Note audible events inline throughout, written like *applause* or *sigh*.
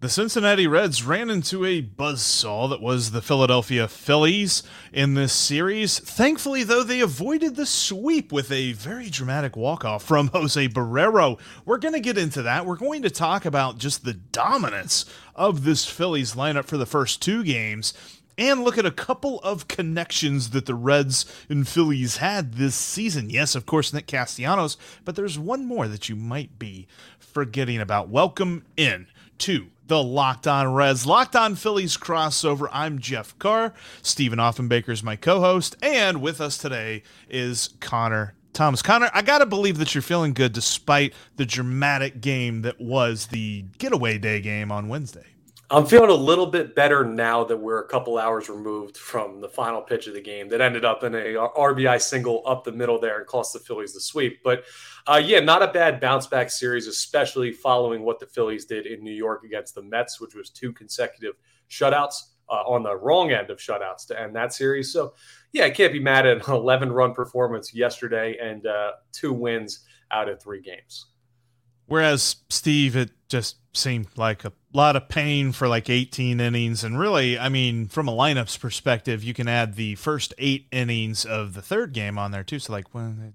The Cincinnati Reds ran into a buzzsaw that was the Philadelphia Phillies in this series. Thankfully, though, they avoided the sweep with a very dramatic walk-off from *laughs* Jose Barrero. We're going to get into that. We're going to talk about just the dominance of this Phillies lineup for the first two games and look at a couple of connections that the Reds and Phillies had this season. Yes, of course, Nick Castellanos, but there's one more that you might be forgetting about. Welcome in to the Locked On Reds, Locked On Phillies crossover. I'm Jeff Carr. Stephen Offenbaker is my co host. And with us today is Connor Thomas. Connor, I got to believe that you're feeling good despite the dramatic game that was the getaway day game on Wednesday. I'm feeling a little bit better now that we're a couple hours removed from the final pitch of the game that ended up in a RBI single up the middle there and cost the Phillies the sweep. But uh, yeah, not a bad bounce back series, especially following what the Phillies did in New York against the Mets, which was two consecutive shutouts uh, on the wrong end of shutouts to end that series. So yeah, I can't be mad at an 11 run performance yesterday and uh, two wins out of three games. Whereas Steve, it just seemed like a lot of pain for like 18 innings. And really, I mean, from a lineups perspective, you can add the first eight innings of the third game on there too. So like one,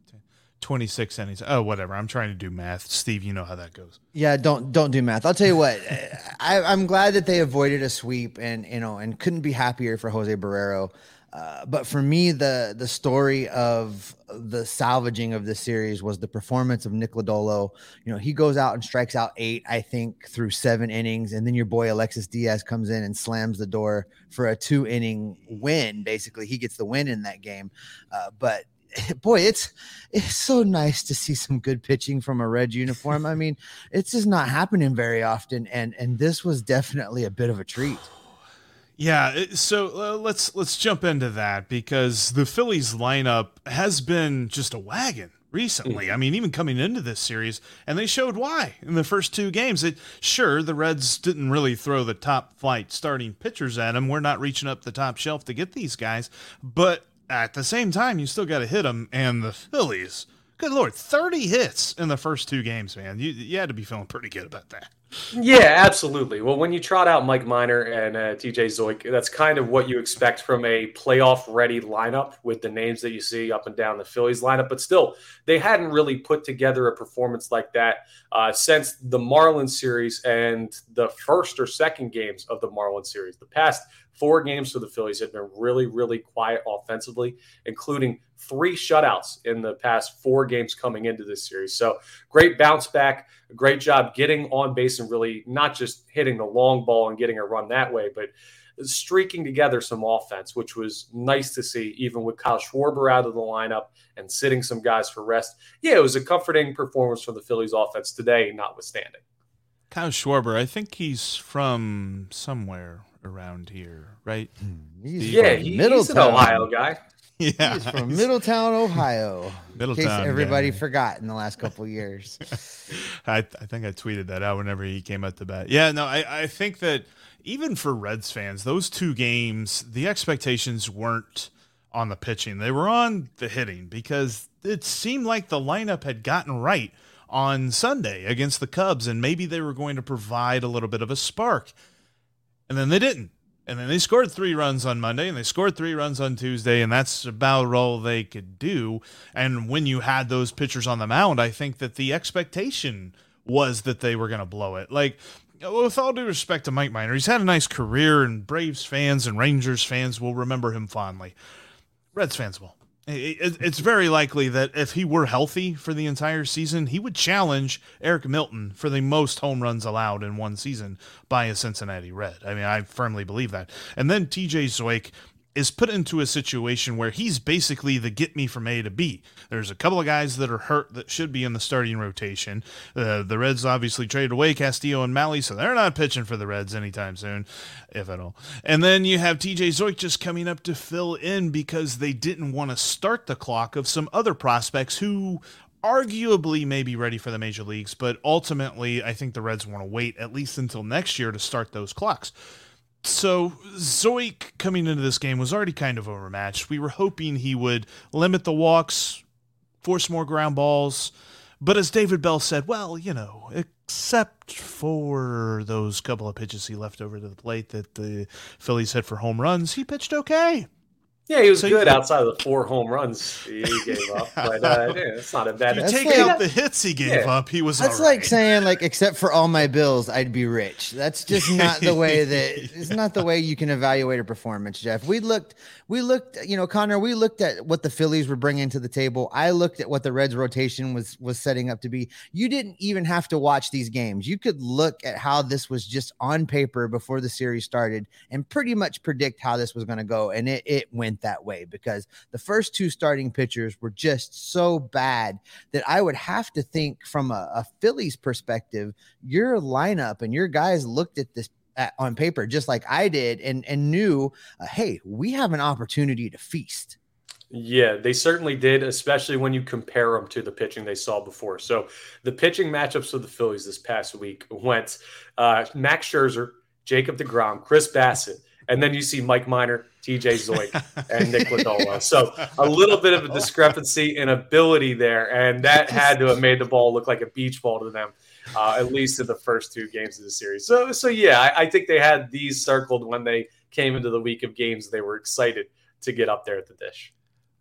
26 innings. Oh, whatever. I'm trying to do math. Steve, you know how that goes. Yeah, don't don't do math. I'll tell you what. *laughs* I, I'm glad that they avoided a sweep and you know and couldn't be happier for Jose Barrero. Uh, but for me, the the story of the salvaging of this series was the performance of Nick Lodolo. You know, he goes out and strikes out eight, I think, through seven innings, and then your boy Alexis Diaz comes in and slams the door for a two inning win. Basically, he gets the win in that game. Uh, but *laughs* boy, it's it's so nice to see some good pitching from a red uniform. I mean, it's just not happening very often, and and this was definitely a bit of a treat. Yeah, so uh, let's let's jump into that because the Phillies lineup has been just a wagon recently. I mean, even coming into this series, and they showed why in the first two games. It, sure, the Reds didn't really throw the top flight starting pitchers at them. We're not reaching up the top shelf to get these guys, but at the same time, you still got to hit them. And the Phillies, good lord, thirty hits in the first two games, man. You you had to be feeling pretty good about that. Yeah, absolutely. Well, when you trot out Mike Minor and uh, TJ Zeuch, that's kind of what you expect from a playoff ready lineup with the names that you see up and down the Phillies lineup. But still, they hadn't really put together a performance like that uh, since the Marlins series and the first or second games of the Marlins series. The past four games for the Phillies have been really, really quiet offensively, including three shutouts in the past four games coming into this series. So great bounce back, great job getting on base and really not just hitting the long ball and getting a run that way, but streaking together some offense, which was nice to see, even with Kyle Schwarber out of the lineup and sitting some guys for rest. Yeah, it was a comforting performance from the Phillies offense today, notwithstanding. Kyle Schwarber, I think he's from somewhere around here, right? Hmm, he's yeah, he's Middletown. an Ohio guy. Yeah, he's from Middletown, Ohio. *laughs* Middletown. In case everybody guy. forgot in the last couple years. *laughs* I, I think I tweeted that out whenever he came at to bat. Yeah, no, I, I think that even for Reds fans, those two games, the expectations weren't on the pitching; they were on the hitting because it seemed like the lineup had gotten right on Sunday against the Cubs, and maybe they were going to provide a little bit of a spark and then they didn't. And then they scored three runs on Monday and they scored three runs on Tuesday, and that's about all they could do. And when you had those pitchers on the mound, I think that the expectation was that they were going to blow it. Like, with all due respect to Mike Minor, he's had a nice career, and Braves fans and Rangers fans will remember him fondly. Reds fans will. It's very likely that if he were healthy for the entire season, he would challenge Eric Milton for the most home runs allowed in one season by a Cincinnati Red. I mean, I firmly believe that. And then TJ Zeuch is put into a situation where he's basically the get me from A to B. There's a couple of guys that are hurt that should be in the starting rotation. Uh, the Reds obviously traded away Castillo and Mahle, so they're not pitching for the Reds anytime soon, if at all. And then you have TJ Zeuch just coming up to fill in because they didn't want to start the clock of some other prospects who arguably may be ready for the major leagues, but ultimately I think the Reds want to wait at least until next year to start those clocks so Zeuch coming into this game was already kind of overmatched. We were hoping he would limit the walks, force more ground balls, but as David Bell said, well, you know, except for those couple of pitches he left over to the plate that the Phillies hit for home runs, he pitched okay. Yeah, he was so good outside of the four home runs he gave up, *laughs* but uh, yeah, it's not a bad. You take like, out the hits he gave yeah. up, he was. That's like saying like, *laughs* except for all my bills, I'd be rich. That's just not the way that *laughs* it's not the way you can evaluate a performance, Jeff. We looked, we looked, you know, Connor. We looked at what the Phillies were bringing to the table. I looked at what the Reds rotation was was setting up to be. You didn't even have to watch these games. You could look at how this was just on paper before the series started and pretty much predict how this was going to go, and it it went that way because the first two starting pitchers were just so bad that I would have to think from a, a Phillies perspective, your lineup and your guys looked at this at, on paper just like I did and and knew, uh, hey, we have an opportunity to feast. Yeah, they certainly did, especially when you compare them to the pitching they saw before. So the pitching matchups of the Phillies this past week went uh, Max Scherzer, Jacob DeGrom, Chris Bassitt, and then you see Mike Minor, TJ Zeuch, and Nick Lodolo. So a little bit of a discrepancy in ability there, and that had to have made the ball look like a beach ball to them, uh, at least in the first two games of the series. So, so yeah, I, I think they had these circled when they came into the week of games. They were excited to get up there at the dish.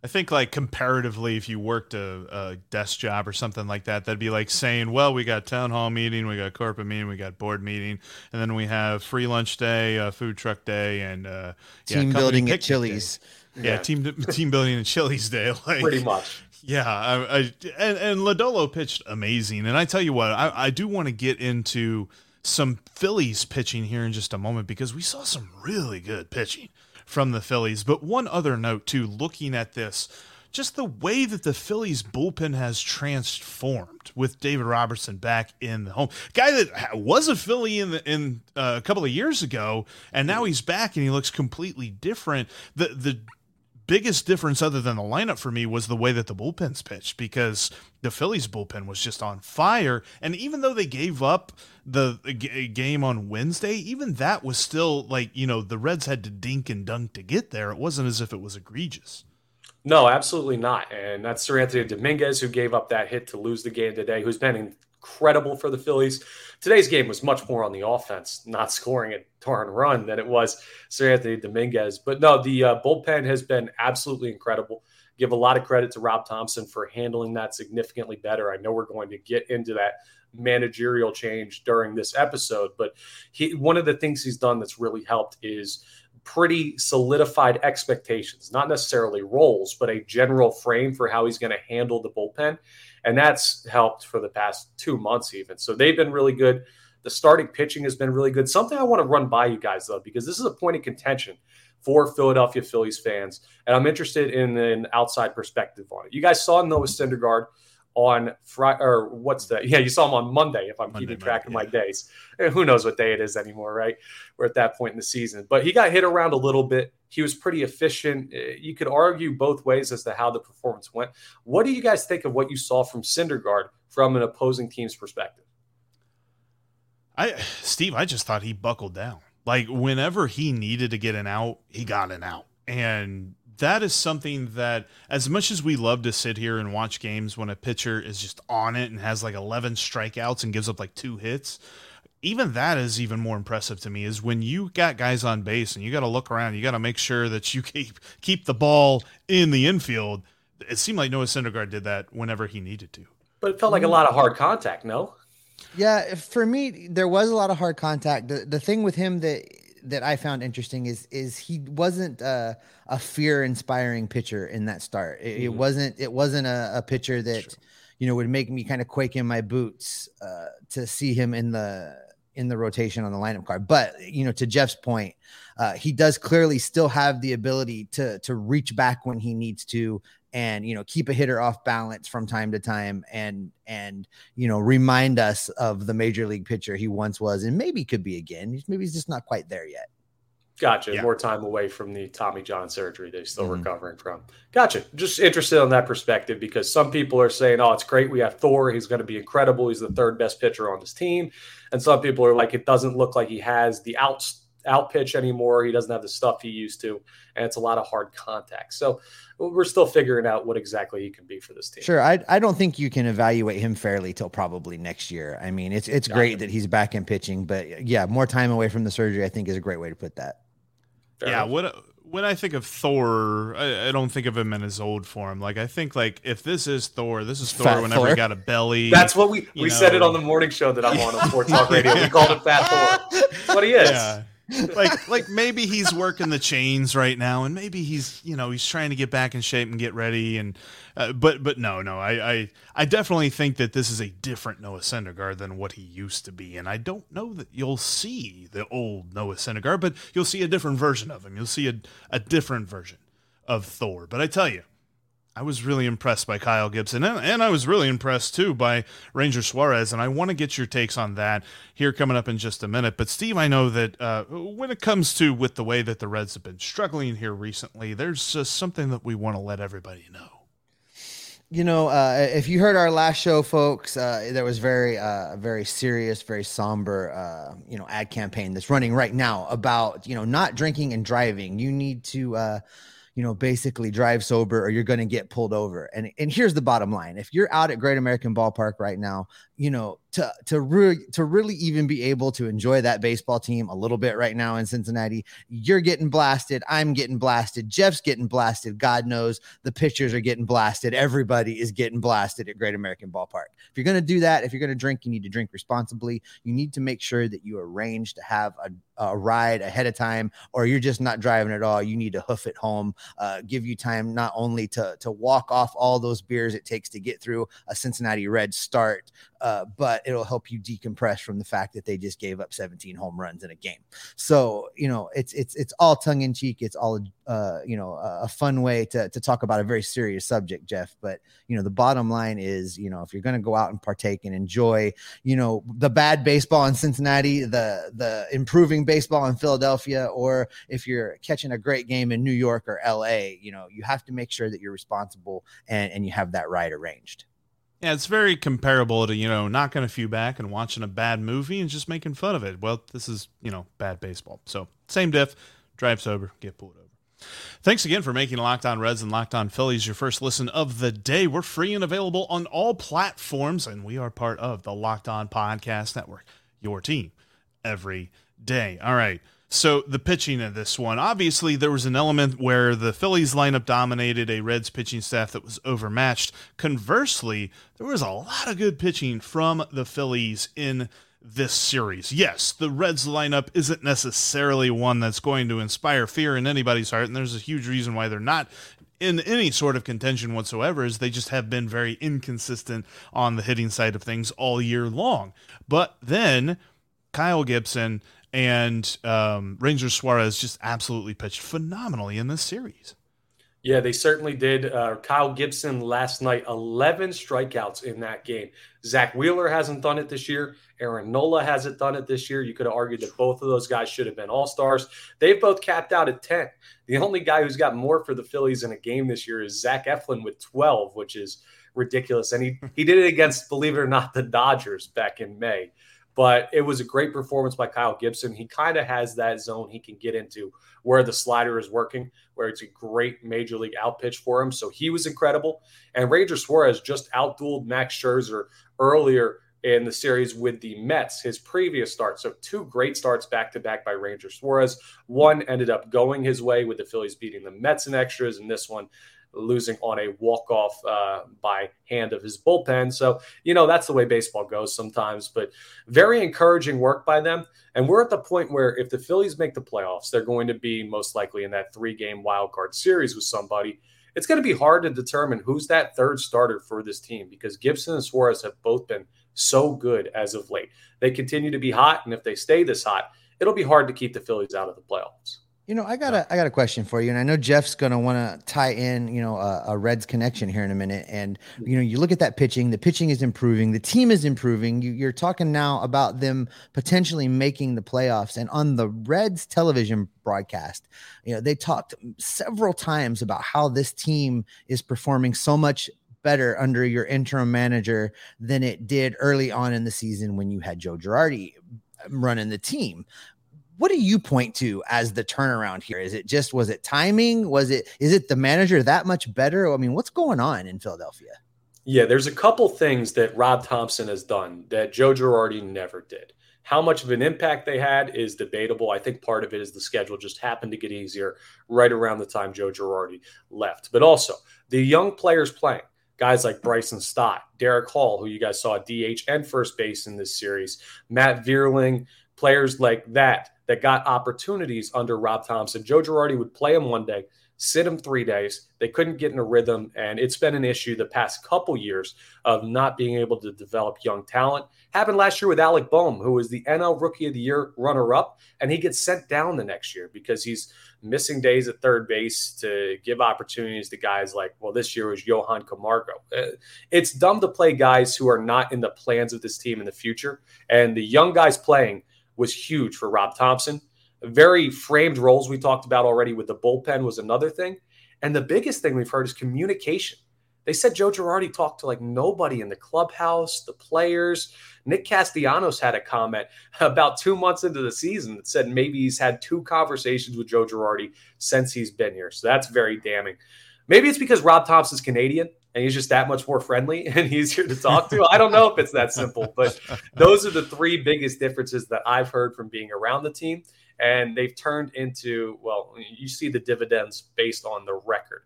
I think like comparatively, if you worked a, a, desk job or something like that, that'd be like saying, well, we got town hall meeting, we got corporate meeting, we got board meeting, and then we have free lunch day, uh, food truck day, and uh, team yeah, building at Chili's. Yeah, yeah, team team building at Chili's day. *laughs* Like, Pretty much. Yeah, I, I, and and Lodolo pitched amazing, and I tell you what, I, I do want to get into some Phillies pitching here in just a moment because we saw some really good pitching from the Phillies. But one other note, too, looking at this, just the way that the Phillies bullpen has transformed with David Robertson back in the home, guy that was a Philly in the, in uh, a couple of years ago, and now he's back and he looks completely different. The the biggest difference other than the lineup for me was the way that the bullpens pitched because the Phillies bullpen was just on fire. And even though they gave up the, the game on Wednesday even that was still like you know the Reds had to dink and dunk to get there. It wasn't as if it was egregious. No absolutely not. And that's Seranthony Dominguez who gave up that hit to lose the game today who's been incredible for the Phillies. Today's game was much more on the offense, not scoring a darn run than it was Seranthony Dominguez. But no, the uh, bullpen has been absolutely incredible. Give a lot of credit to Rob Thomson for handling that significantly better. I know we're going to get into that managerial change during this episode, but he one of the things he's done that's really helped is pretty solidified expectations, not necessarily roles, but a general frame for how he's going to handle the bullpen. And that's helped for the past two months, even. So they've been really good. The starting pitching has been really good. Something I want to run by you guys, though, because this is a point of contention for Philadelphia Phillies fans. And I'm interested in an outside perspective on it. You guys saw Noah Syndergaard on Friday, or what's that? Yeah, you saw him on Monday, if I'm Monday, keeping track Monday, of my days. Who knows what day it is anymore, right? We're at that point in the season. But he got hit around a little bit. He was pretty efficient. Eh, you could argue both ways as to how the performance went. What do you guys think of what you saw from Syndergaard from an opposing team's perspective? I, Steve, I just thought he buckled down. Like whenever he needed to get an out, he got an out. And that is something that as much as we love to sit here and watch games when a pitcher is just on it and has like 11 strikeouts and gives up like two hits even that is even more impressive to me is when you got guys on base and you got to look around, you got to make sure that you *laughs* keep keep the ball in the infield. It seemed like Noah Syndergaard did that whenever he needed to. But it felt like a lot of hard contact, no? Yeah, for me, there was a lot of hard contact. The the thing with him that that I found interesting is is he wasn't uh, a fear inspiring pitcher in that start. It, mm-hmm. it wasn't it wasn't a, a pitcher that sure. you know would make me kind of quake in my boots uh, to see him in the in the rotation on the lineup card. But you know, to Jeff's point, uh, he does clearly still have the ability to to reach back when he needs to, and you know, keep a hitter off balance from time to time, and and you know, remind us of the major league pitcher he once was, and maybe could be again. Maybe he's just not quite there yet. Gotcha. Yeah. More time away from the Tommy John surgery they're still mm-hmm. recovering from. Gotcha. Just interested on that perspective because some people are saying, oh, it's great. We have Thor. He's going to be incredible. He's the third best pitcher on this team. And some people are like, it doesn't look like he has the out, out pitch anymore. He doesn't have the stuff he used to. And it's a lot of hard contact. So we're still figuring out what exactly he can be for this team. Sure. I, I don't think you can evaluate him fairly till probably next year. I mean, it's, it's gotcha. great that he's back in pitching, but yeah, more time away from the surgery, I think is a great way to put that. Fair yeah, what when I think of Thor, I, I, don't think of him in his old form. Like I think like if this is Thor, this is Thor Fat whenever Thor. he got a belly. That's what we we know. said it on the morning show that I'm on on Sports *laughs* Talk Radio. We called him Fat Thor. That's what he is. Yeah like like maybe he's working the chains right now and maybe he's you know he's trying to get back in shape and get ready and uh, but but no no I, I I definitely think that this is a different Noah Syndergaard than what he used to be and I don't know that you'll see the old Noah Syndergaard but you'll see a different version of him. You'll see a, a different version of Thor but I tell you I was really impressed by Kyle Gibson, and, and, I was really impressed too by Ranger Suarez. And I want to get your takes on that here coming up in just a minute. But Steve, I know that uh, when it comes to with the way that the Reds have been struggling here recently, there's just something that we want to let everybody know. You know, uh, if you heard our last show, folks, uh, there was very, uh, very serious, very somber, uh, you know, ad campaign that's running right now about you know not drinking and driving. You need to uh, you know, basically drive sober or you're going to get pulled over. And and here's the bottom line. If you're out at Great American Ballpark right now, you know, to to really to really even be able to enjoy that baseball team a little bit right now in Cincinnati, you're getting blasted. I'm getting blasted. Jeff's getting blasted. God knows the pitchers are getting blasted. Everybody is getting blasted at Great American Ballpark. If you're going to do that, if you're going to drink, you need to drink responsibly. You need to make sure that you arrange to have a, a ride ahead of time, or you're just not driving at all. You need to hoof it home. Uh, give you time not only to to walk off all those beers it takes to get through a Cincinnati Red start, uh, but it'll help you decompress from the fact that they just gave up 17 home runs in a game. So you know, it's it's it's all tongue in cheek. It's all uh, you know a fun way to to talk about a very serious subject, Jeff. But you know, the bottom line is, you know, if you're going to go out and partake and enjoy, you know, the bad baseball in Cincinnati, the the improving baseball in Philadelphia, or if you're catching a great game in New York or LA, you know, you have to make sure that you're responsible and and you have that ride arranged. Yeah, it's very comparable to, you know, knocking a few back and watching a bad movie and just making fun of it. Well, this is, you know, bad baseball. So, same diff, drive sober, get pulled over. Thanks again for making Locked On Reds and Locked On Phillies your first listen of the day. We're free and available on all platforms, and we are part of the Locked On Podcast Network, your team every day. All right. So the pitching of this one, obviously, there was an element where the Phillies lineup dominated a Reds pitching staff that was overmatched. Conversely, there was a lot of good pitching from the Phillies in this series. Yes, the Reds lineup isn't necessarily one that's going to inspire fear in anybody's heart, and there's a huge reason why they're not in any sort of contention whatsoever is they just have been very inconsistent on the hitting side of things all year long. But then Kyle Gibson and um, Ranger Suarez just absolutely pitched phenomenally in this series. Yeah, they certainly did. Uh, Kyle Gibson last night, 11 strikeouts in that game. Zack Wheeler hasn't done it this year. Aaron Nola hasn't done it this year. You could have argued that both of those guys should have been all stars. They've both capped out at 10. The only guy who's got more for the Phillies in a game this year is Zach Eflin with 12, which is ridiculous. And he, he did it against, believe it or not, the Dodgers back in May. But it was a great performance by Kyle Gibson. He kind of has that zone he can get into where the slider is working, where it's a great major league out pitch for him. So he was incredible. And Ranger Suarez just outdueled Max Scherzer earlier in the series with the Mets, his previous start. So, two great starts back to back by Ranger Suarez. One ended up going his way with the Phillies beating the Mets in extras, and this one losing on a walk off uh, by hand of his bullpen. So, you know, that's the way baseball goes sometimes, but very encouraging work by them. And we're at the point where if the Phillies make the playoffs, they're going to be most likely in that three game wild card series with somebody. It's going to be hard to determine who's that third starter for this team because Gibson and Suarez have both been so good as of late. They continue to be hot, and if they stay this hot, it'll be hard to keep the Phillies out of the playoffs. You know, I got a I got a question for you, and I know Jeff's gonna want to tie in, you know, a, a, Reds connection here in a minute. And you know, you look at that pitching; the pitching is improving, the team is improving. You, you're talking now about them potentially making the playoffs, and on the Reds television broadcast, you know, they talked several times about how this team is performing so much better under your interim manager than it did early on in the season when you had Joe Girardi running the team what do you point to as the turnaround here? Is it just was it timing? Was it is it the manager that much better? I mean, what's going on in Philadelphia? Yeah, there's a couple things that Rob Thomson has done that Joe Girardi never did. How much of an impact they had is debatable. I think part of it is the schedule just happened to get easier right around the time Joe Girardi left. But also the young players playing, guys like Bryson Stott, Darick Hall, who you guys saw DH and first base in this series, Matt Vierling, players like that that got opportunities under Rob Thomson. Joe Girardi would play him one day, sit him three days. They couldn't get in a rhythm, and it's been an issue the past couple years of not being able to develop young talent. Happened last year with Alec Bohm, who was the NL Rookie of the Year runner-up, and he gets sent down the next year because he's missing days at third base to give opportunities to guys like, well, this year was Johan Camargo. Uh, it's dumb to play guys who are not in the plans of this team in the future, and the young guys playing – was huge for Rob Thomson. Very framed roles we talked about already with the bullpen was another thing. And the biggest thing we've heard is communication. They said Joe Girardi talked to like nobody in the clubhouse, the players. Nick Castellanos had a comment *laughs* about two months into the season that said maybe he's had two conversations with Joe Girardi since he's been here. So that's very damning. Maybe it's because Rob Thomson's Canadian and he's just that much more friendly *laughs* and easier to talk to. I don't know if it's that simple, but those are the three biggest differences that I've heard from being around the team. And they've turned into, well, you see the dividends based on the record.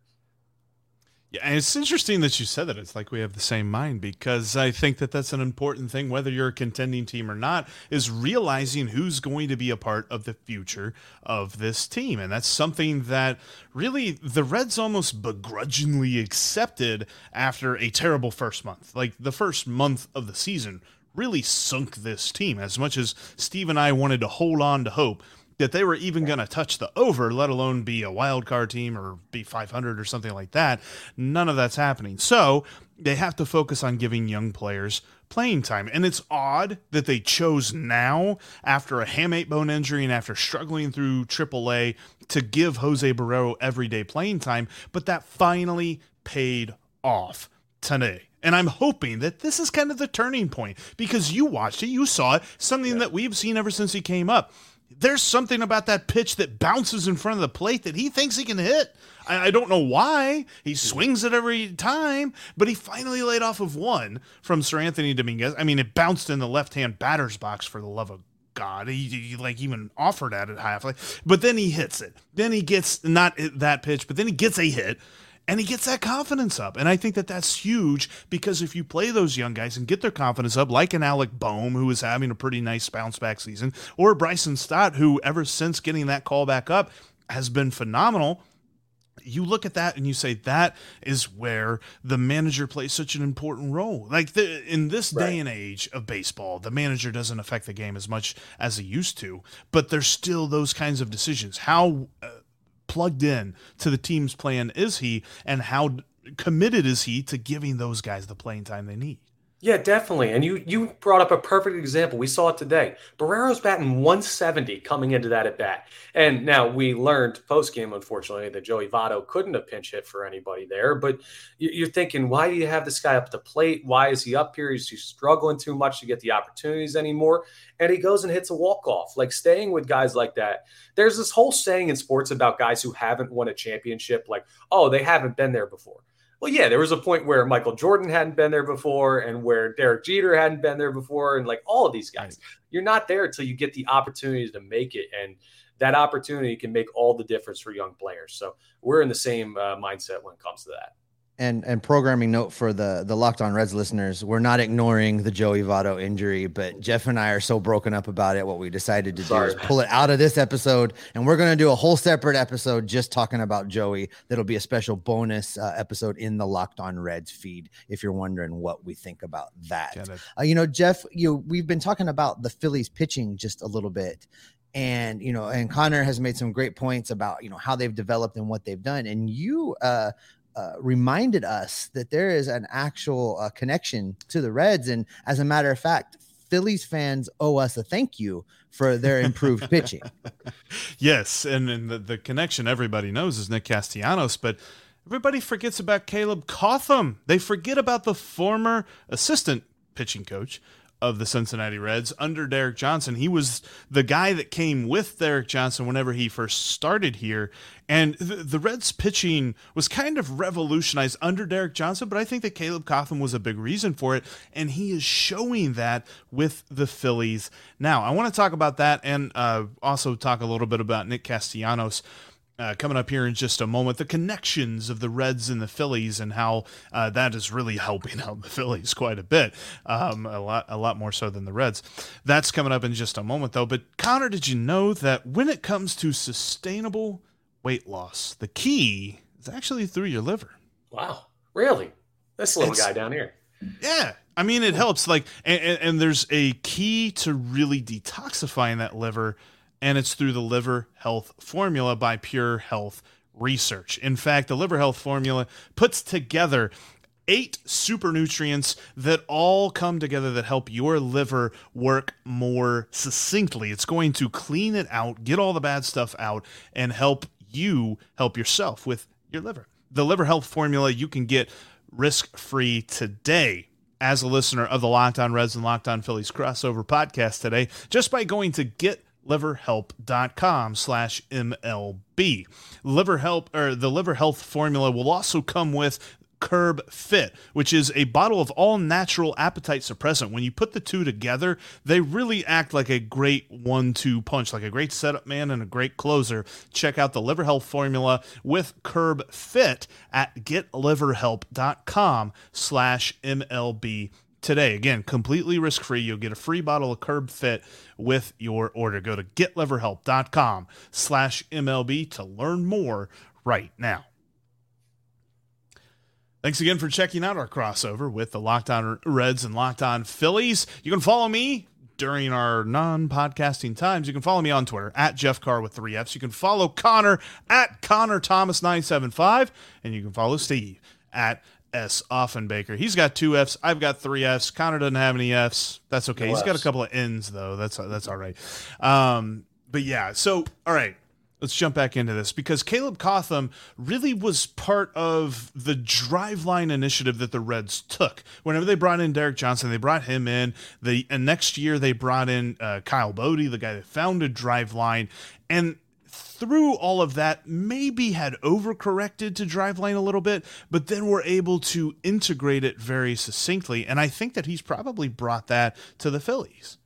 Yeah, and it's interesting that you said that. It's like we have the same mind because I think that that's an important thing, whether you're a contending team or not, is realizing who's going to be a part of the future of this team. And that's something that really the Reds almost begrudgingly accepted after a terrible first month. Like the first month of the season really sunk this team as much as Steve and I wanted to hold on to hope that they were even going to touch the over, let alone be a wild card team or be 500 or something like that. None of that's happening. So they have to focus on giving young players playing time. And it's odd that they chose now, after a hamate bone injury and after struggling through AAA, to give Jose Barrero everyday playing time, but that finally paid off today. And I'm hoping that this is kind of the turning point because you watched it, you saw it, something yeah. that we've seen ever since he came up there's something about that pitch that bounces in front of the plate that he thinks he can hit. I, I, don't know why. He swings it every time, but he finally laid off of one from Seranthony Dominguez. I mean, it bounced in the left hand batter's box for the love of God. He, he, like even offered at it halfway, but then he hits it. Then he gets not that pitch, but then he gets a hit and he gets that confidence up. And I think that that's huge because if you play those young guys and get their confidence up, like an Alec Bohm, who is having a pretty nice bounce back season, or Bryson Stott, who ever since getting that call back up has been phenomenal. You look at that and you say that is where the manager plays such an important role. Like the, in this right. day and age of baseball, the manager doesn't affect the game as much as he used to, but there's still those kinds of decisions. How uh, plugged in to the team's plan is he, and how committed is he to giving those guys the playing time they need? Yeah, definitely. And you you brought up a perfect example. We saw it today. Barrero's batting 170 coming into that at bat. And now we learned post game, unfortunately, that Joey Votto couldn't have pinch hit for anybody there. But you're thinking, why do you have this guy up the plate? Why is he up here? Is he struggling too much to get the opportunities anymore? And he goes and hits a walk off. Like staying with guys like that. There's this whole saying in sports about guys who haven't won a championship, like, oh, they haven't been there before Well, yeah, there was a point where Michael Jordan hadn't been there before, and where Derek Jeter hadn't been there before, and like all of these guys, you're not there until you get the opportunity to make it, and that opportunity can make all the difference for young players. So we're in the same uh, mindset when it comes to that and and programming note for the the locked on reds listeners we're not ignoring the joey Votto injury but jeff and i are so broken up about it what we decided to Sorry. do is pull it out of this episode and we're going to do a whole separate episode just talking about joey. That'll be a special bonus uh, episode in the locked on reds feed if you're wondering what we think about that. Uh, you know jeff you we've been talking about the phillies pitching just a little bit and you know and connor has made some great points about you know how they've developed and what they've done and you uh uh, reminded us that there is an actual uh, connection to the Reds. And as a matter of fact, Phillies fans owe us a thank you for their improved *laughs* pitching. Yes, and, and the, the connection everybody knows is Nick Castellanos, but everybody forgets about Caleb Cotham. They forget about the former assistant pitching coach of the Cincinnati Reds under Derek Johnson. He was the guy that came with Derek Johnson whenever he first started here. And the, the, Reds pitching was kind of revolutionized under Derek Johnson, but I think that Caleb Cotham was a big reason for it. And he is showing that with the Phillies. Now, I want to talk about that and uh, also talk a little bit about Nick Castellanos uh, coming up here in just a moment. The connections of the Reds and the Phillies and how uh, that is really *laughs* helping out the Phillies quite a bit, um, a lot, a lot more so than the Reds. That's coming up in just a moment, though. But Connor, did you know that when it comes to sustainable weight loss, the key is actually through your liver? Wow, really? This little it's, guy down here. Yeah, I mean, it helps. Like, and, and, and there's a key to really detoxifying that liver and it's through the liver health formula by Pure Health Research. In fact, the liver health formula puts together eight super nutrients that all come together that help your liver work more succinctly. It's going to clean it out, get all the bad stuff out, and help you help yourself with your liver. The liver health formula you can get risk free today as a listener of the Locked On Reds and Locked On Phillies crossover podcast today just by going to get liverhelp.com slash mlb liver help or the liver health formula will also come with Curb Fit, which is a bottle of all natural appetite suppressant. When you put the two together, they really act like a great one two punch, like a great setup man and a great closer. Check out the liver health formula with Curb Fit at getliverhelp.com slash MLB today. Again, completely risk free. You'll get a free bottle of Curb Fit with your order. Go to getliverhelp.com slash MLB to learn more right now. Thanks again for checking out our crossover with the Locked On Reds and Locked On Phillies. You can follow me during our non-podcasting times. You can follow me on Twitter at Jeff Carr with three Fs. You can follow Connor at Connor Thomas 975 and you can follow Steve at S. Offenbaker. He's got two Fs. I've got three Fs. Connor doesn't have any Fs. That's okay. No He's Fs. got a couple of N's though. That's that's all right. Um, but yeah. So all right. Let's jump back into this because Caleb Cotham really was part of the driveline initiative that the Reds took. Whenever they brought in Derek Johnson, they brought him in. The and next year they brought in uh, Kyle Boddy, the guy that founded Driveline, and through all of that, maybe had overcorrected to Driveline a little bit, but then were able to integrate it very succinctly. And I think that he's probably brought that to the Phillies.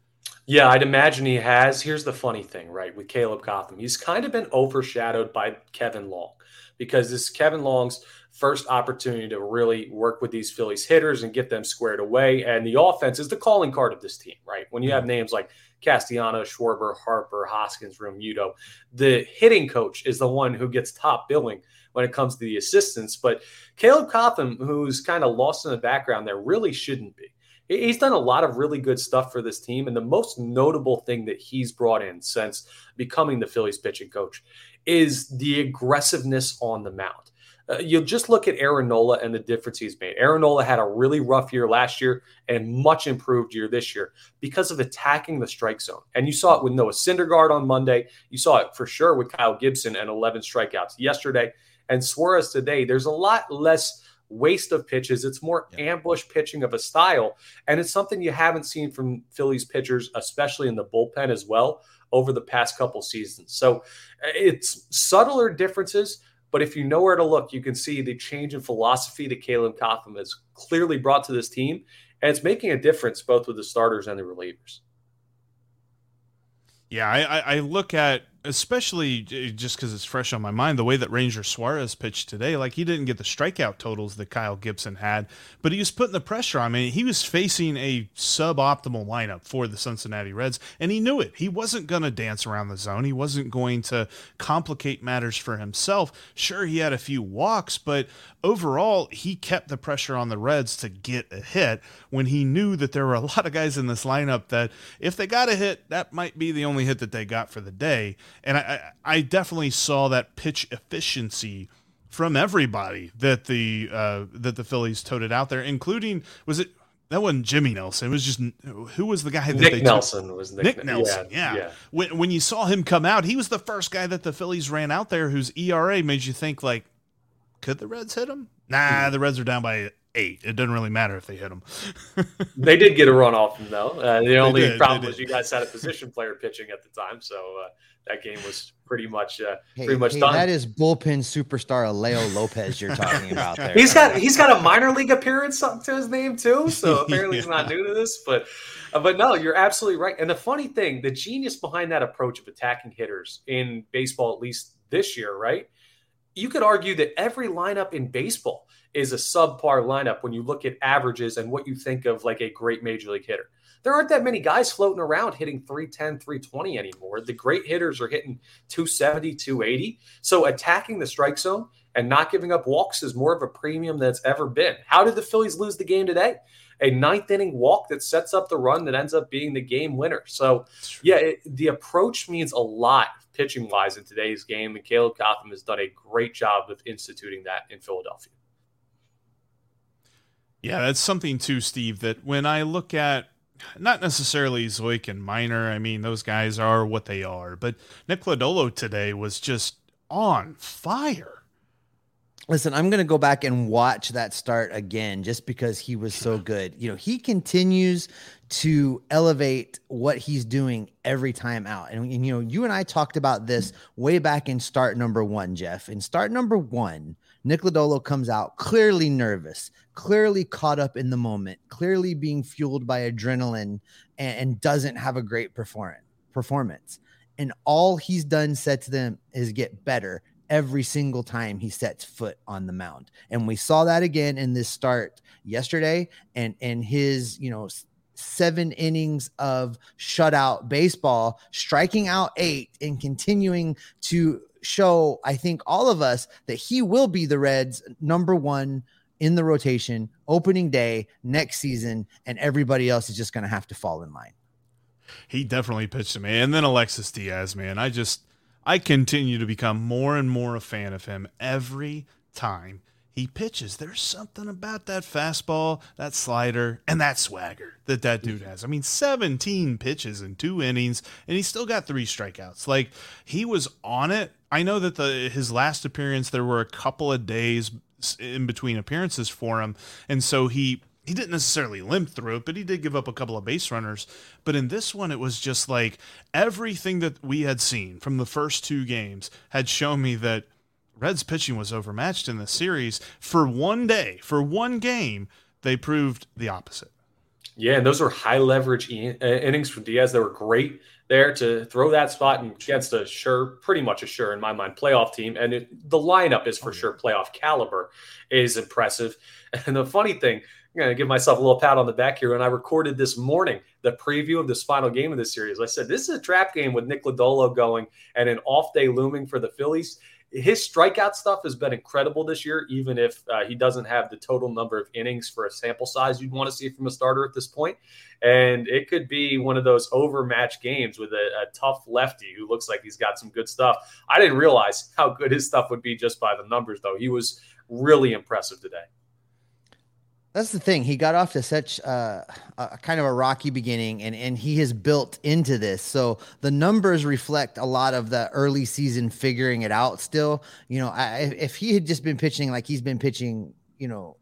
Yeah, I'd imagine he has. Here's the funny thing, right, with Caleb Cotham. He's kind of been overshadowed by Kevin Long because this Kevin Long's first opportunity to really work with these Phillies hitters and get them squared away. And the offense is the calling card of this team, right? When you have mm-hmm. names like Castellano, Schwarber, Harper, Hoskins, Realmuto. The hitting coach is the one who gets top billing when it comes to the assistants. But Caleb Cotham, who's kind of lost in the background there, really shouldn't be. He's done a lot of really good stuff for this team. And the most notable thing that he's brought in since becoming the Phillies pitching coach is the aggressiveness on the mound. Uh, you'll just look at Aaron Nola and the difference he's made. Aaron Nola had a really rough year last year and much improved year this year because of attacking the strike zone. And you saw it with Noah Syndergaard on Monday. You saw it for sure with Kyle Gibson and 11 strikeouts yesterday. And Suarez today, there's a lot less waste of pitches. It's more yeah. ambush pitching of a style. And it's something you haven't seen from Phillies pitchers, especially in the bullpen as well, over the past couple seasons. So uh, it's subtler differences But if you know where to look, you can see the change in philosophy that Caleb Cotham has clearly brought to this team. And it's making a difference both with the starters and the relievers. Yeah, I, I look at especially eh, just because it's fresh on my mind, the way that Ranger Suarez pitched today, like he didn't get the strikeout totals that Kyle Gibson had, but he was putting the pressure on. I mean, he was facing a suboptimal lineup for the Cincinnati Reds, and he knew it. He wasn't going to dance around the zone. He wasn't going to complicate matters for himself. Sure, he had a few walks, but overall, he kept the pressure on the Reds to get a hit when he knew that there were a *laughs* lot of guys in this lineup that if they got a hit, that might be the only hit that they got for the day and I, I definitely saw that pitch efficiency from everybody that the uh, that the Phillies toted out there, including was it that wasn't Jimmy Nelson. It was just who was the guy that Nick they Nelson took? was Nick, Nick Nelson. Yeah, yeah. yeah, When when you saw him come out, he was the first guy that the Phillies ran out there whose ERA made you think like, could the Reds hit him? Nah, the Reds are down by eight. It doesn't really matter if they hit them. *laughs* they did get a run off him though. Uh, the only did, problem was you guys had a position player pitching at the time, so uh, that game was pretty much uh, hey, pretty much hey, done. That is bullpen superstar Alejo Lopez you're talking about there. he's got he's got a minor league appearance to his name too, so *laughs* apparently yeah. he's not new to this. But uh, but no, you're absolutely right. And the funny thing, the genius behind that approach of attacking hitters in baseball, at least this year, right? You could argue that every lineup in baseball is a subpar lineup when you look at averages and what you think of like a great major league hitter there aren't that many guys floating around hitting 310, 320 anymore. The great hitters are hitting 270, 280. So attacking the strike zone and not giving up walks is more of a premium than it's ever been. How did the Phillies lose the game today? A ninth inning walk that sets up the run that ends up being the game winner. So, yeah, it, the approach means a lot pitching wise in today's game. And Caleb Cotham has done a great job of instituting that in Philadelphia. Yeah, that's something too, Steve, that when I look at not necessarily Zeuch and Minor, I mean, those guys are what they are. But Nick Lodolo today was just on fire. Listen, I'm going to go back and watch that start again just because he was so good. You know, he continues to elevate what he's doing every time out. And, and, you know, you and I talked about this way back in start number one, Jeff. In start number one, Nick Lodolo comes out clearly nervous, clearly caught up in the moment, clearly being fueled by adrenaline, and, and doesn't have a great performance. Performance, and all he's done said to them is get better every single time he sets foot on the mound. And we saw that again in this start yesterday, and and his you know seven innings of shutout baseball, striking out eight and continuing to show, I think, all of us that he will be the Reds' number one in the rotation opening day next season, and everybody else is just going to have to fall in line. He definitely pitched to me. And then Alexis Diaz, man, I just, I continue to become more and more a fan of him every time he pitches. There's something about that fastball, that slider, and that swagger that that dude has. I mean, 17 pitches in two innings, and he still got three strikeouts. Like he was on it. I know that the his last appearance there were a couple of days in between appearances for him, and so he he didn't necessarily limp through it, but he did give up a couple of base runners. But in this one, it was just like everything that we had seen from the first two games had shown me that Reds pitching was overmatched in the series for one day, for one game. They proved the opposite. Yeah, and those were high leverage in- uh, innings from Diaz. They were great there to throw that spot and against a sure, pretty much a sure in my mind, playoff team. And it, the lineup is for oh, sure playoff caliber, is impressive. *laughs* And the funny thing, I'm going to give myself a little pat on the back here. When I recorded this morning the preview of this final game of the series, I said this is a trap game with Nick Lodolo going and an off day looming for the Phillies his strikeout stuff has been incredible this year, even if uh, he doesn't have the total number of innings for a sample size you'd want to see from a starter at this point. And it could be one of those overmatched games with a, a, tough lefty who looks like he's got some good stuff. I didn't realize how good his stuff would be just by the numbers, though. He was really impressive today. That's the thing. He got off to such uh, a kind of a rocky beginning, and and he has built into this. So the numbers reflect a lot of the early season figuring it out. Still, you know, I, if he had just been pitching like he's been pitching, you know,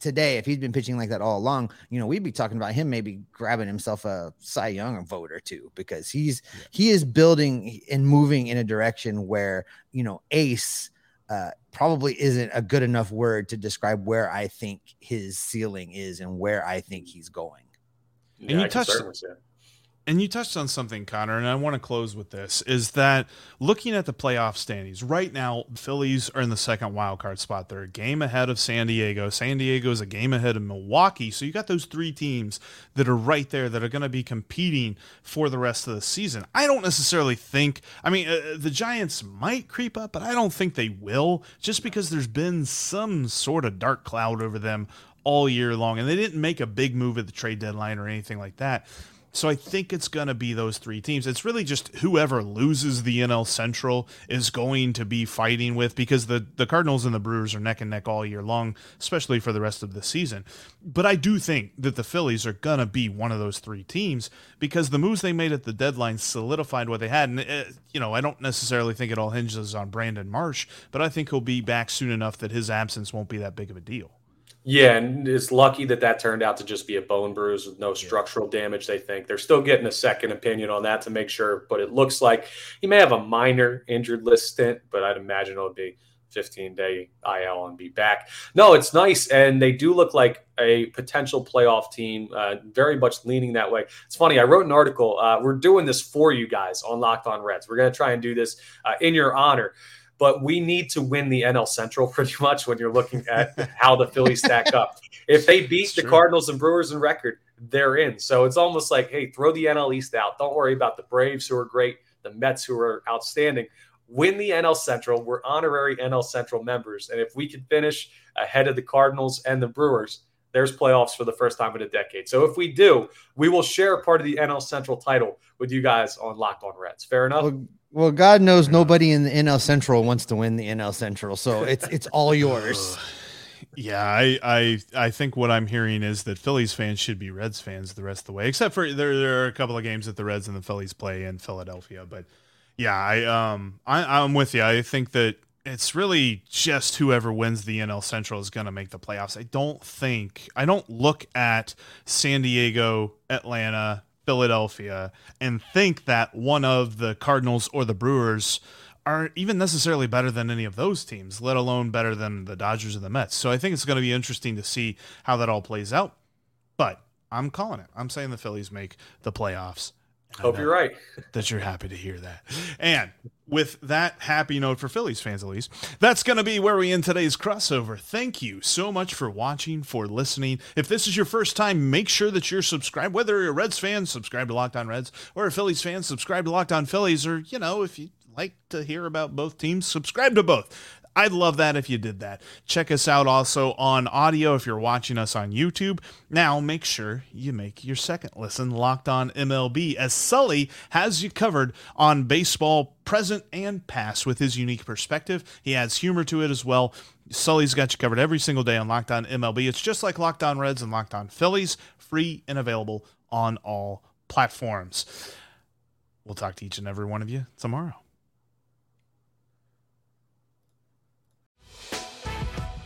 today, if he'd been pitching like that all along, you know, we'd be talking about him maybe grabbing himself a Cy Young vote or two because he's yeah. he is building and moving in a direction where you know Ace uh, probably isn't a good enough word to describe where I think his ceiling is and where I think he's going. And you touched and you touched on something, Connor, and I want to close with this is that looking at the playoff standings right now, Phillies are in the second wild card spot. They're a game ahead of San Diego. San Diego is a game ahead of Milwaukee. So you got those three teams that are right there that are going to be competing for the rest of the season. I don't necessarily think, I mean, uh, the Giants might creep up, but I don't think they will just because there's been some sort of dark cloud over them all year long. And they didn't make a big move at the trade deadline or anything like that. So I think it's going to be those three teams. It's really just whoever loses the NL Central is going to be fighting with because the the Cardinals and the Brewers are neck and neck all year long, especially for the rest of the season. But I do think that the Phillies are going to be one of those three teams because the moves they made at the deadline solidified what they had. And it, uh, you know, I don't necessarily think it all hinges on Brandon Marsh, but I think he'll be back soon enough that his absence won't be that big of a deal. Yeah, and it's lucky that that turned out to just be a bone bruise with no structural damage. They think they're still getting a second opinion on that to make sure, but it looks like he may have a minor injured list stint, but I'd imagine it'll be 15 day IL and be back. No, it's nice, and they do look like a potential playoff team, uh, very much leaning that way. It's funny. I wrote an article. Uh, we're doing this for you guys on Locked On Reds. We're going to try and do this uh, in your honor but we need to win the NL Central *laughs* pretty much when you're looking at how the Phillies stack up. If they beat the Cardinals and Brewers in record, they're in. So it's almost like, hey, throw the NL East out. Don't worry about the Braves who are great, the Mets who are outstanding. Win the NL Central. We're honorary NL Central members. And if we can finish ahead of the Cardinals and the Brewers, there's playoffs for the first time in a decade. So if we do, we will share part of the NL Central title with you guys on Locked On Reds. Fair enough? Well, well, God knows nobody in the NL Central wants to win the NL Central, so it's it's all yours. *sighs* Yeah, I, I I think what I'm hearing is that Phillies fans should be Reds fans the rest of the way, except for there there are a couple of games that the Reds and the Phillies play in Philadelphia. But yeah, I um I, I'm with you. I think that it's really just whoever wins the NL Central is going to make the playoffs. I don't think I don't look at San Diego, Atlanta, Philadelphia and think that one of the Cardinals or the Brewers aren't even necessarily better than any of those teams, let alone better than the Dodgers or the Mets. So I think it's going to be interesting to see how that all plays out. But I'm calling it. I'm saying the Phillies make the playoffs. Hope you're right. *laughs* that you're happy to hear that. And with that happy note for Phillies fans, at least, that's going to be where we end today's crossover. Thank you so much for watching, for listening. If this is your first time, make sure that you're subscribed. Whether you're a Reds fan, subscribe to Locked On Reds, or a Phillies fan, subscribe to Locked On Phillies, or, you know, if you like to hear about both teams, subscribe to both. I'd love that if you did that. Check us out also on audio if you're watching us on YouTube. Now, make sure you make your second listen locked on MLB as Sully has you covered on baseball present and past with his unique perspective. He adds humor to it as well. Sully's got you covered every single day on Locked On MLB. It's just like Locked On Reds and Locked On Phillies, free and available on all platforms. We'll talk to each and every one of you tomorrow.